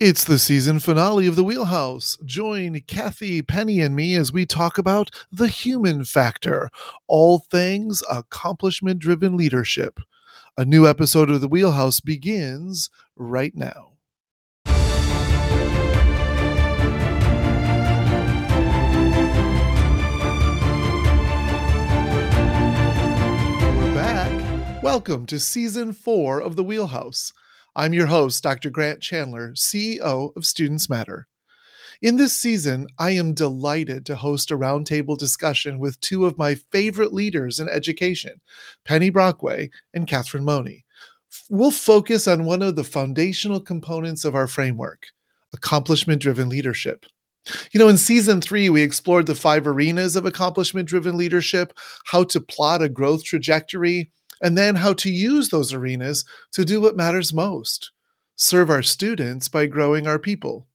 It's the season finale of The Wheelhouse. Join Kathy, Penny, and me as we talk about the human factor, all things accomplishment driven leadership. A new episode of The Wheelhouse begins right now. Back. Welcome to season four of The Wheelhouse. I'm your host, Dr. Grant Chandler, CEO of Students Matter. In this season, I am delighted to host a roundtable discussion with two of my favorite leaders in education, Penny Brockway and Catherine Money. We'll focus on one of the foundational components of our framework accomplishment driven leadership. You know, in season three, we explored the five arenas of accomplishment driven leadership, how to plot a growth trajectory, and then how to use those arenas to do what matters most serve our students by growing our people.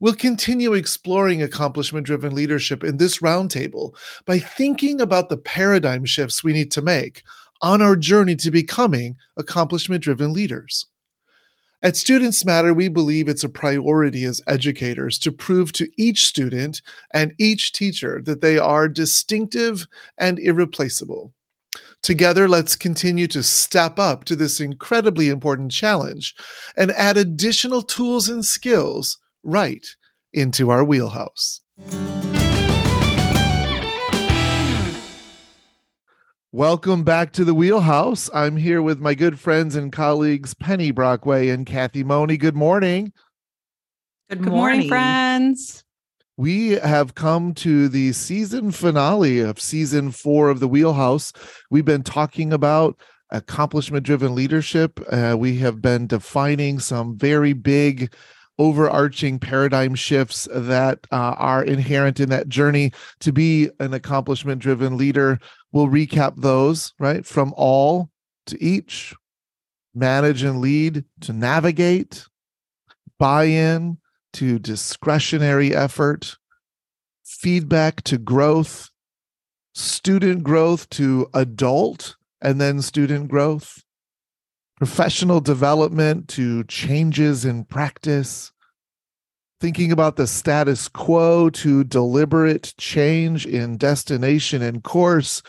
We'll continue exploring accomplishment driven leadership in this roundtable by thinking about the paradigm shifts we need to make on our journey to becoming accomplishment driven leaders. At Students Matter, we believe it's a priority as educators to prove to each student and each teacher that they are distinctive and irreplaceable. Together, let's continue to step up to this incredibly important challenge and add additional tools and skills right into our wheelhouse. Welcome back to the wheelhouse. I'm here with my good friends and colleagues, Penny Brockway and Kathy Money. Good morning. Good, Good morning, morning, friends. We have come to the season finale of season four of the wheelhouse. We've been talking about accomplishment driven leadership. Uh, we have been defining some very big overarching paradigm shifts that uh, are inherent in that journey to be an accomplishment driven leader. We'll recap those, right? From all to each, manage and lead to navigate, buy in to discretionary effort, feedback to growth, student growth to adult and then student growth, professional development to changes in practice, thinking about the status quo to deliberate change in destination and course.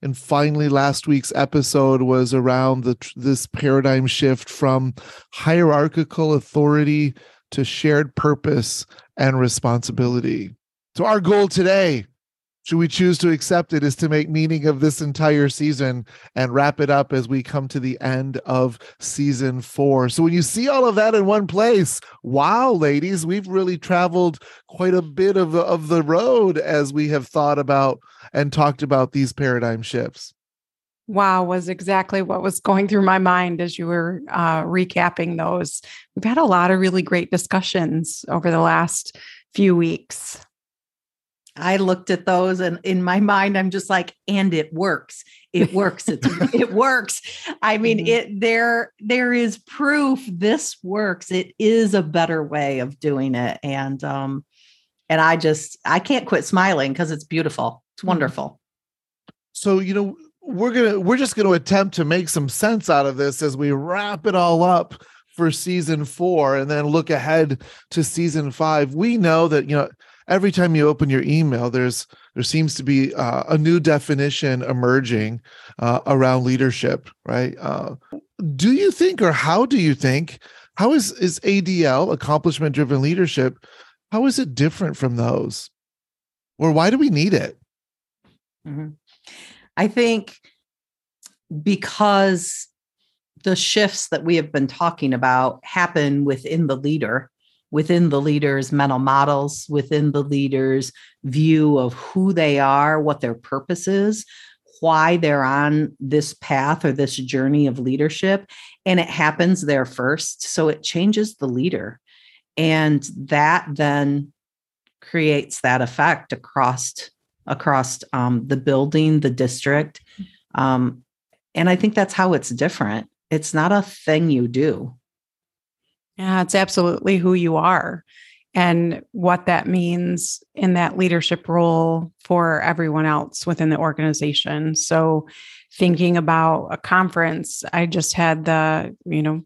And finally, last week's episode was around the, this paradigm shift from hierarchical authority to shared purpose and responsibility. So, our goal today should we choose to accept it is to make meaning of this entire season and wrap it up as we come to the end of season four. So when you see all of that in one place, wow, ladies, we've really traveled quite a bit of, of the road as we have thought about and talked about these paradigm shifts. Wow, was exactly what was going through my mind as you were uh, recapping those. We've had a lot of really great discussions over the last few weeks. I looked at those and in my mind, I'm just like, and it works. It works. It's, it works. I mean, mm-hmm. it there there is proof this works. It is a better way of doing it. And um, and I just I can't quit smiling because it's beautiful. It's mm-hmm. wonderful. So, you know, we're gonna we're just gonna attempt to make some sense out of this as we wrap it all up for season four and then look ahead to season five. We know that, you know, every time you open your email there's there seems to be uh, a new definition emerging uh, around leadership right uh, do you think or how do you think how is is adl accomplishment driven leadership how is it different from those or why do we need it mm-hmm. I think because the shifts that we have been talking about happen within the leader within the leader's mental models, within the leader's view of who they are, what their purpose is, why they're on this path or this journey of leadership. And it happens there first. So it changes the leader. And that then creates that effect across across um, the building, the district. Um, and I think that's how it's different. It's not a thing you do. Yeah, it's absolutely who you are and what that means in that leadership role for everyone else within the organization. So, thinking about a conference, I just had the, you know,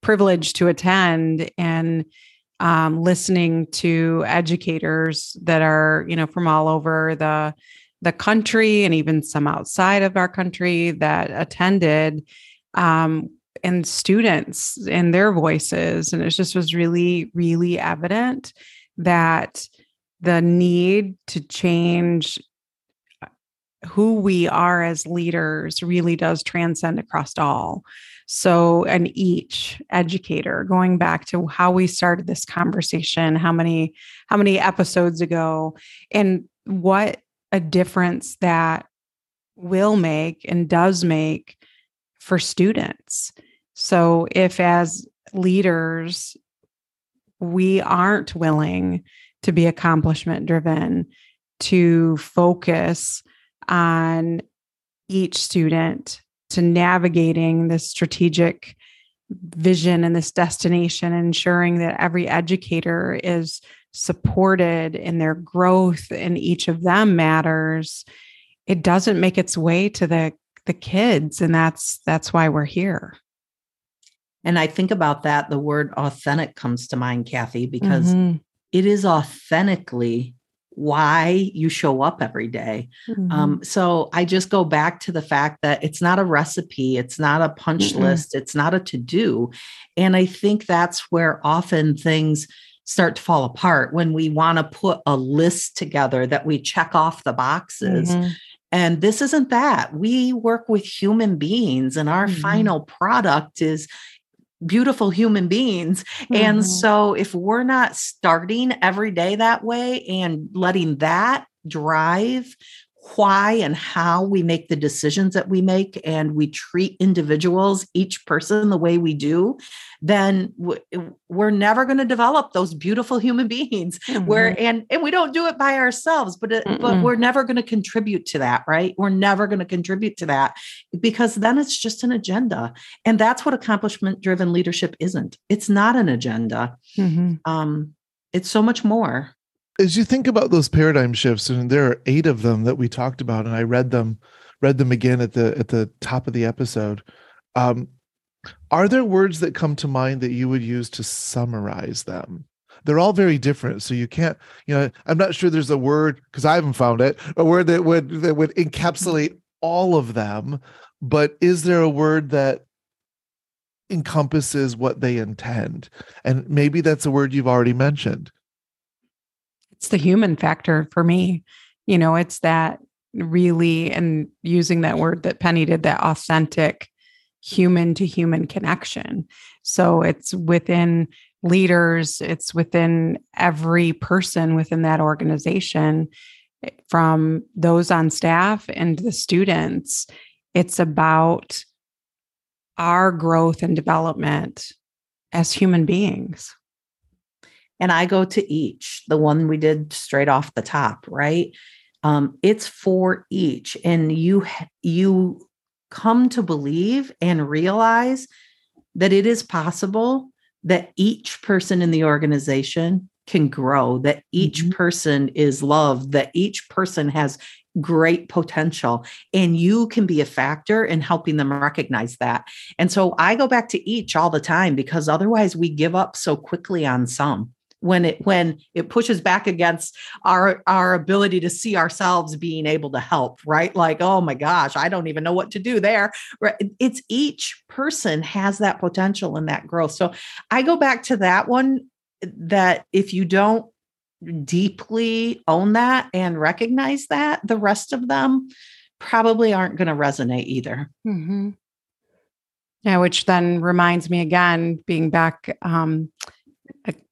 privilege to attend and um, listening to educators that are you know from all over the the country and even some outside of our country that attended um, and students and their voices. And it just was really really evident that the need to change uh, who we are as leaders really does transcend across all so, and each educator, going back to how we started this conversation, how many, how many episodes ago, and what a difference that will make and does make for students. So, if as leaders, we aren't willing to be accomplishment driven, to focus on each student to navigating this strategic vision and this destination, ensuring that every educator is supported in their growth and each of them matters it doesn't make its way to the the kids and that's that's why we're here and i think about that the word authentic comes to mind kathy because mm-hmm. it is authentically why you show up every day. Mm-hmm. Um, so I just go back to the fact that it's not a recipe, it's not a punch mm list, it's not a to do. And I think that's where often things start to fall apart when we want to put a list together that we check off the boxes. Mm-hmm. And this isn't that. We work with human beings, and our mm-hmm. final product is beautiful human beings. Mm-hmm. And so if we're not starting every day that way and letting that drive why and how we make the decisions that we make and we treat individuals each person the way we do then we're never going to develop those beautiful human beings. Mm-hmm. where and and we don't do it by ourselves but it, but we're never going to contribute to that right? We're never going to contribute to that because then it's just an agenda and that's what accomplishment driven leadership isn't. It's not an agenda. Mm-hmm. um it's so much more as you think about those paradigm shifts and there are eight of them that we talked about and i read them read them again at the at the top of the episode um, are there words that come to mind that you would use to summarize them? They're all very different so you can't you know i'm not sure there's a word because i haven't found it a word that would that would encapsulate all of them but is there a word that encompasses what they intend? And maybe that's a word you've already mentioned it's the human factor for me. You know, it's that really, and using that word that Penny did, that authentic human to human connection. So it's within leaders, it's within every person within that organization, eh, from those on staff and the students. It's about our growth and development as human beings and I go to each, the one we did straight off the top, right? Um, it's for each, and you you come to believe and realize that it is possible that each person in the organization can grow, that each mm-hmm. person is loved, that each person has great potential and you can be a factor in helping them recognize that. And so I go back to each all the time because otherwise we give up so quickly on some when it when it pushes back against our our ability to see ourselves being able to help right? Like oh my gosh i don't even know what to do there right? It's each person has that potential and that growth. So i go back to that one that if you don't deeply own that and recognize that the rest of them probably aren't going to resonate either. Mm-hmm. yeah which then reminds me again being back um,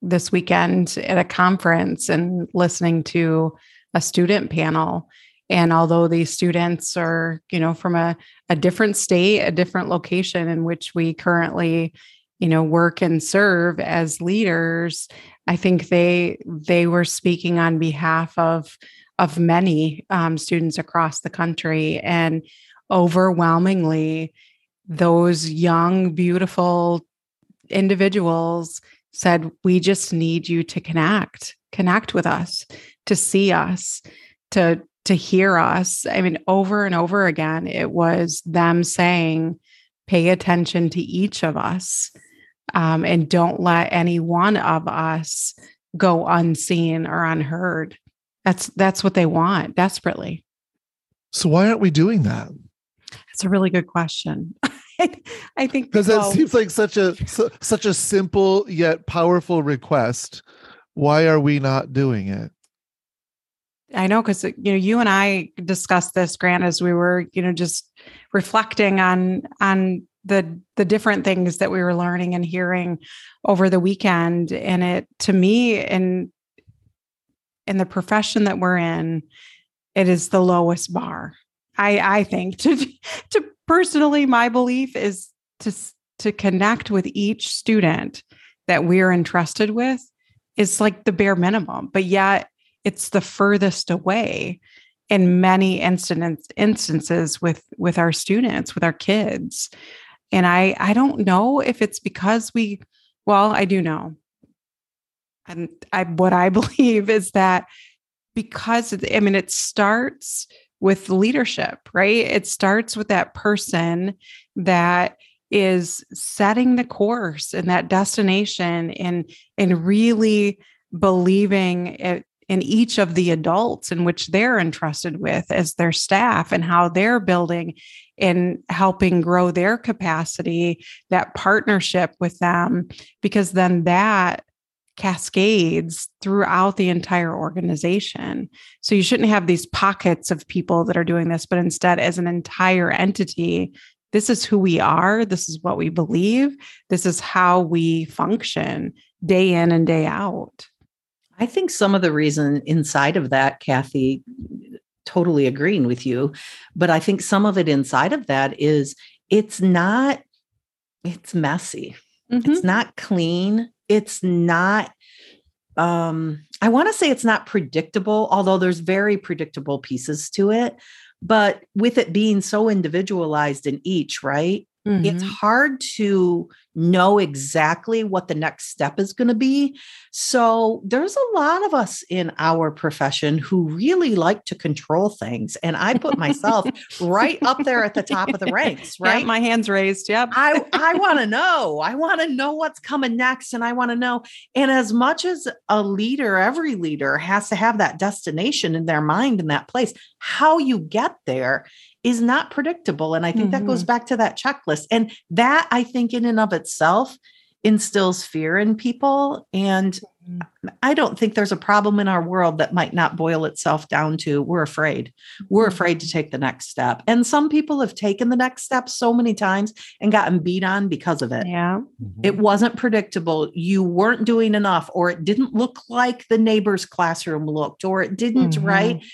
this weekend at a conference and listening to a student panel. And although these students are you know from a, a different state a different location in which we currently you know work and serve as leaders i think they they were speaking on behalf of of many um, students across the country. And overwhelmingly those young beautiful individuals said, We just need you to connect, connect with us, to see us, to to hear us. I mean, over and over again, it was them saying, pay attention to each of us. um, and don't let any one of us go unseen or unheard. That's that's what they want desperately. So why aren't we doing that? That's a really good question. I think because that seems like such a su- such a simple yet powerful request. Why are we not doing it? I know because you know you and I discussed this, Grant, as we were you know just reflecting on on the the different things that we were learning and hearing over the weekend. And it to me in in the profession that we're in, it is the lowest bar. I I think to to personally my belief is to to connect with each student that we're entrusted with is like the bare minimum. But yet it's the furthest away in many instance, instances with with our students with our kids and i i don't know if it's because we well i do know and i what i believe is that because i mean it starts with leadership right? It starts with that person that is setting the course and that destination and and really believing it in each of the adults in which they're entrusted with as their staff and how they're building and helping grow their capacity, that partnership with them, because then that cascades throughout the entire organization. So you shouldn't have these pockets of people that are doing this, but instead, as an entire entity, this is who we are. This is what we believe. This is how we function day in and day out. I think some of the reason inside of that, Kathy, totally agreeing with you, but I think some of it inside of that is it's not, it's messy. Mm-hmm. It's not clean. It's not, um, I want to say it's not predictable, although there's very predictable pieces to it. But with it being so individualized in each, right? Mm-hmm. It's hard to know exactly what the next step is going to be. So there's a lot of us in our profession who really like to control things. And I put myself right up there at the top of the ranks, right? Yeah, my hands raised. Yep. I, I want to know. I want to know what's coming next. And I want to know. And as much as a leader, every leader has to have that destination in their mind in that place, how you get there is not predictable. And I think mm-hmm. that goes mm-hmm. back to that checklist. And that I think in and of itself instills fear in people. And mm-hmm. I don't think there's a problem in our world that might not boil itself down to we're afraid. We're mm-hmm. afraid to take the next step. And some people have taken the next step so many times and gotten beat on because of it. Yeah. Mm-hmm. It wasn't predictable. You weren't doing enough, or it didn't look like the neighbor's classroom looked, or it didn't, mm-hmm. right?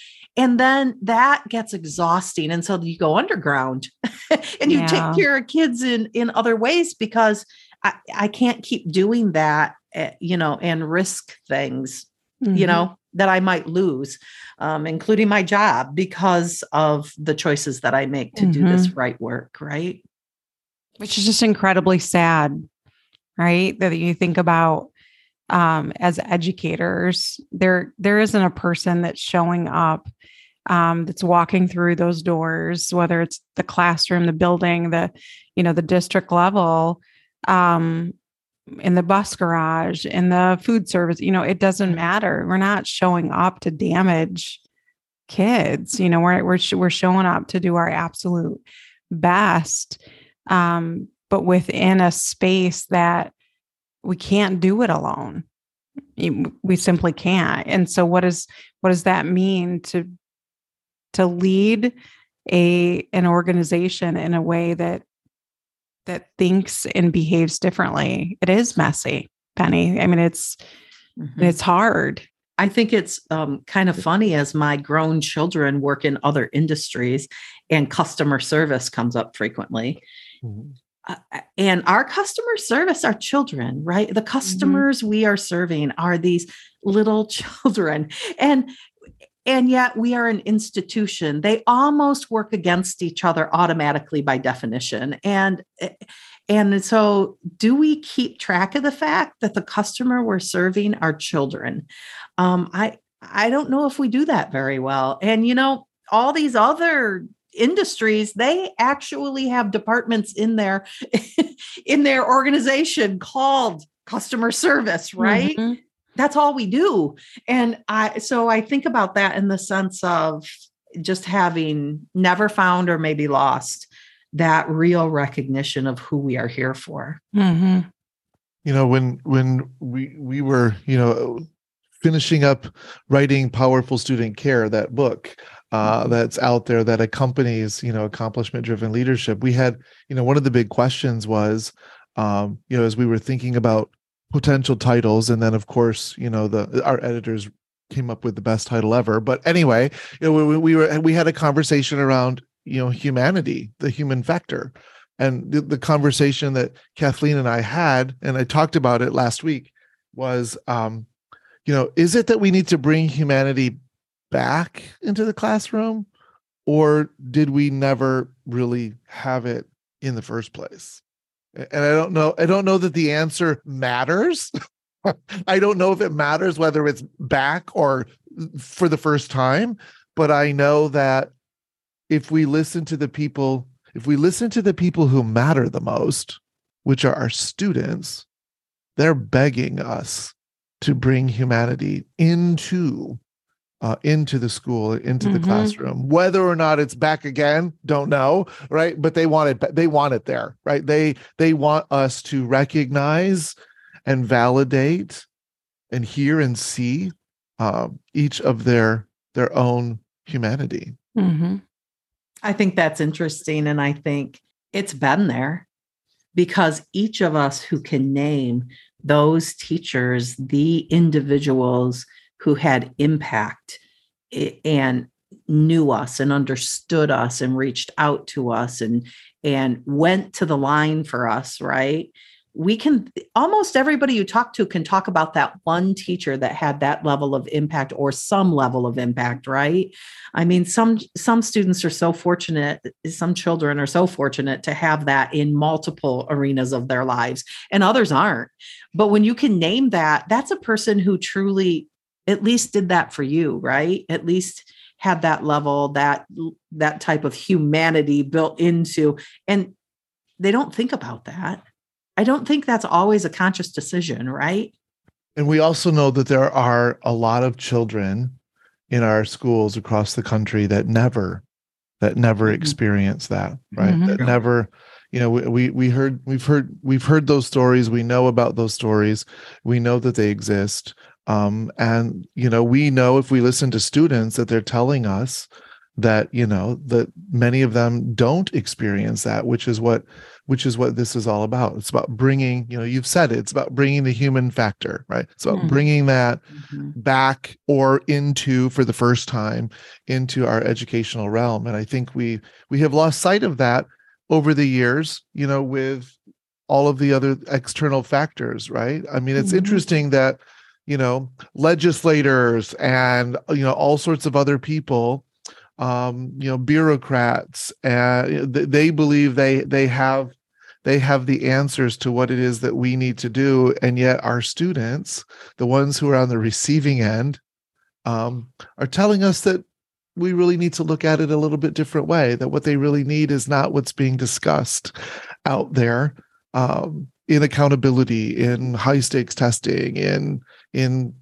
And then that gets exhausting. And so you go underground and you yeah. take care of kids in, in other ways because I, I can't keep doing that, eh, you know, and risk things, mm-hmm. you know, that I might lose, um, including my job because of the choices that I make to mm-hmm. do this mm-hmm. right work. Right. Which is just incredibly sad, right? That you think about um, as educators, there there isn't a person that's showing up um, that's walking through those doors, whether it's the classroom, the building, the you know the district level, um, in the bus garage, in the food service. You know, it doesn't matter. We're not showing up to damage kids. You know, we're we're we're showing up to do our absolute best, um, but within a space that we can't do it alone. We simply can't. And so what is what does that mean to to lead a an organization in a way that that thinks and behaves differently? It is messy penny. I mean it's mm-hmm. it's hard. I think it's um, kind of funny as my grown children work in other industries and customer service comes up frequently. Mm-hmm. Uh, and our customer service are children right? The mm-hmm. customers mm-hmm. we are serving are these little children. And and yet we are an institution. They almost work against each other automatically by definition. And eh, and so do we keep track of the fact that the customer we're serving are children? Um, i i don't know if we do that very well. And you know all these other industries they actually have departments in their in their organization called customer service right mm-hmm. that's all we do and i so i think about that in the sense of just having never found or maybe lost that real recognition of who we are here for mm-hmm. you know when when we we were you know finishing up writing powerful student care that book uh, mm-hmm. that's out there that accompanies you know accomplishment driven leadership. We had you know one of the big questions was um, you know as we were thinking about potential titles and then of course you know the our editors came up with the best title ever. But anyway you know we, we were we had a conversation around you know humanity the human factor. And the, the conversation that kathleen and i had and i talked about it last week was um you know is it that we need to bring humanity back into the classroom or did we never really have it in the first place? And i don't know i don't know that the answer matters. I don't know if it matters whether it's back or for the first time but i know that if we listen to the people if we listen to the people who matter the most which are our students they're begging us to bring humanity into uh, into the school, into mm-hmm. the classroom. Whether or not it's back again, don't know, right? But they want it. They want it there, right? They they want us to recognize and validate and hear and see uh, each of their their own humanity. Mm-hmm. I think that's interesting, and I think it's been there because each of us who can name those teachers, the individuals who had impact and knew us and understood us and reached out to us and and went to the line for us right? We can almost everybody you talk to can talk about that one teacher that had that level of impact or some level of impact right? I mean some some students are so fortunate some children are so fortunate to have that in multiple arenas of their lives and others aren't. But when you can name that that's a person who truly at least did that for you right at least had that level that that type of humanity built into and they don't think about that I don't think that's always a conscious decision, right? And we also know that there are a lot of children in our schools across the country that never that never mm-hmm. experience that, right? Mm-hmm. That never you know we we heard we've heard we've heard those stories we know about those stories we know that they exist um, and you know we know if we listen to students that they're telling us that you know that many of them don't experience that which is what which is what this is all about it's about bringing you know you've said it it's about bringing the human factor right it's about mm-hmm. bringing that mm-hmm. back or into for the first time into our educational realm and i think we we have lost sight of that over the years you know with all of the other external factors right i mean it's mm-hmm. interesting that you know legislators and you know all sorts of other people um, you know bureaucrats and they believe they they have they have the answers to what it is that we need to do and yet our students the ones who are on the receiving end um, are telling us that we really need to look at it a little bit different way that what they really need is not what's being discussed out there um, in accountability in high stakes testing in in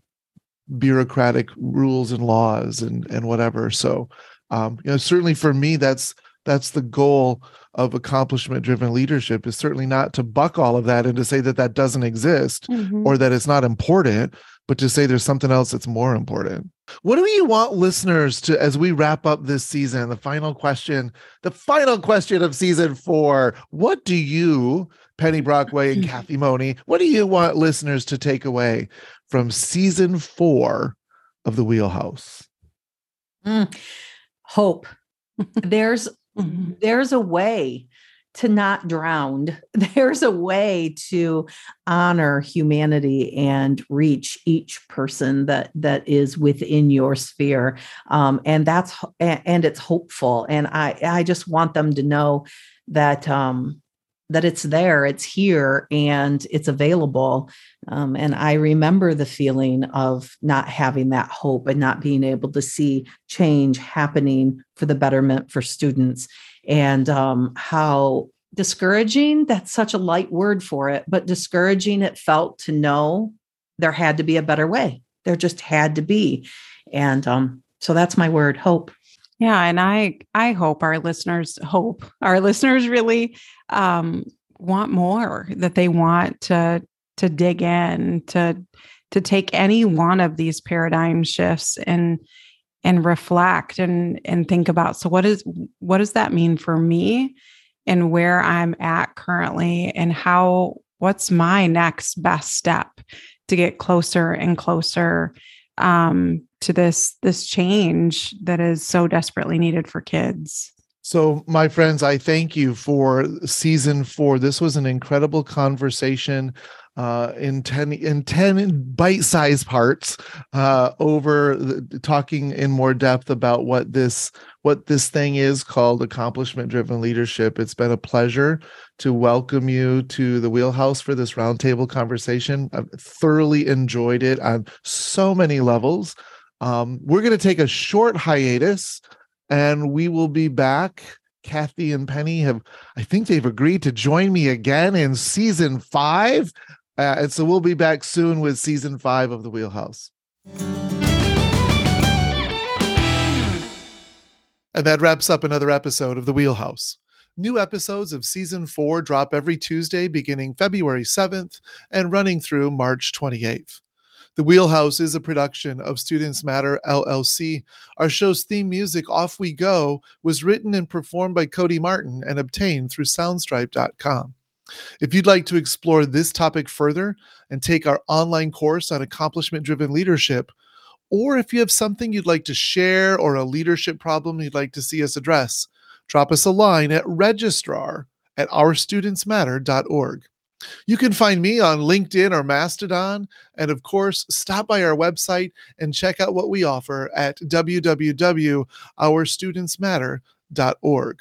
bureaucratic rules and laws and and whatever so um, you know certainly for me that's that's the goal of accomplishment driven leadership is certainly not to buck all of that and to say that that doesn't exist mm-hmm. or that it's not important but to say there's something else that's more important what do you want listeners to as we wrap up this season the final question the final question of season four what do you penny brockway and kathy money what do you want listeners to take away from season four of the wheelhouse mm hope. there's there's a way to not drown. There's a way to honor humanity and reach each person that that is within your sphere, um, and that's and it's hopeful. And I I just want them to know that um, that it's there, it's here, and it's available. Um, and I remember the feeling of not having that hope and not being able to see change happening for the betterment for students, and um, how discouraging that's such a light word for it, but discouraging it felt to know there had to be a better way. There just had to be. And um, so that's my word hope. Yeah, and I I hope our listeners hope our listeners really um, want more that they want to to dig in to to take any one of these paradigm shifts and and reflect and and think about so what is what does that mean for me and where I'm at currently and how what's my next best step to get closer and closer um, to this this change that is so desperately needed for kids. So, my friends, I thank you for season four. This was an incredible conversation uh, in 10 in 10 bite-sized parts uh, over the, talking in more depth about what this what this thing is called accomplishment driven leadership. It's been a pleasure to welcome you to the wheelhouse for this roundtable conversation. I've thoroughly enjoyed it on so many levels. Um, we're going to take a short hiatus and we will be back. Kathy and Penny have, I think they've agreed to join me again in season five. Uh, and so we'll be back soon with season five of The Wheelhouse. And that wraps up another episode of The Wheelhouse. New episodes of season four drop every Tuesday beginning February 7th and running through March 28th. The Wheelhouse is a production of Students Matter LLC. Our show's theme music, Off We Go, was written and performed by Cody Martin and obtained through Soundstripe.com. If you'd like to explore this topic further and take our online course on accomplishment driven leadership, or if you have something you'd like to share or a leadership problem you'd like to see us address, drop us a line at registrar at ourstudentsmatter.org. You can find me on LinkedIn or Mastodon. And of course, stop by our website and check out what we offer at www.ourstudentsmatter.org.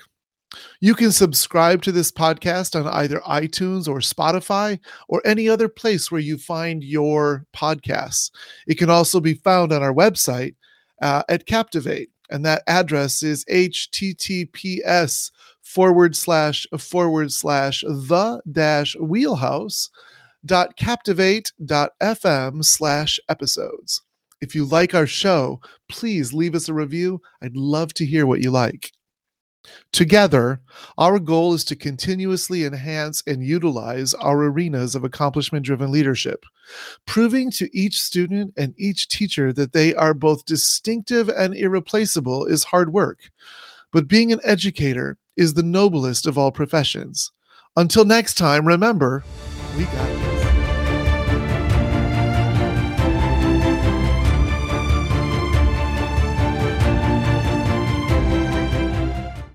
You can subscribe to this podcast on either iTunes or Spotify or any other place where you find your podcasts. It can also be found on our website uh, at Captivate, and that address is https forward slash forward slash the dash wheelhouse dot captivate dot fm slash episodes. If you like our show, please leave us a review. I'd love to hear what you like. Together, our goal is to continuously enhance and utilize our arenas of accomplishment driven leadership, proving to each student and each teacher that they are both distinctive and irreplaceable is hard work. But being an educator is the noblest of all professions. Until next time, remember, we got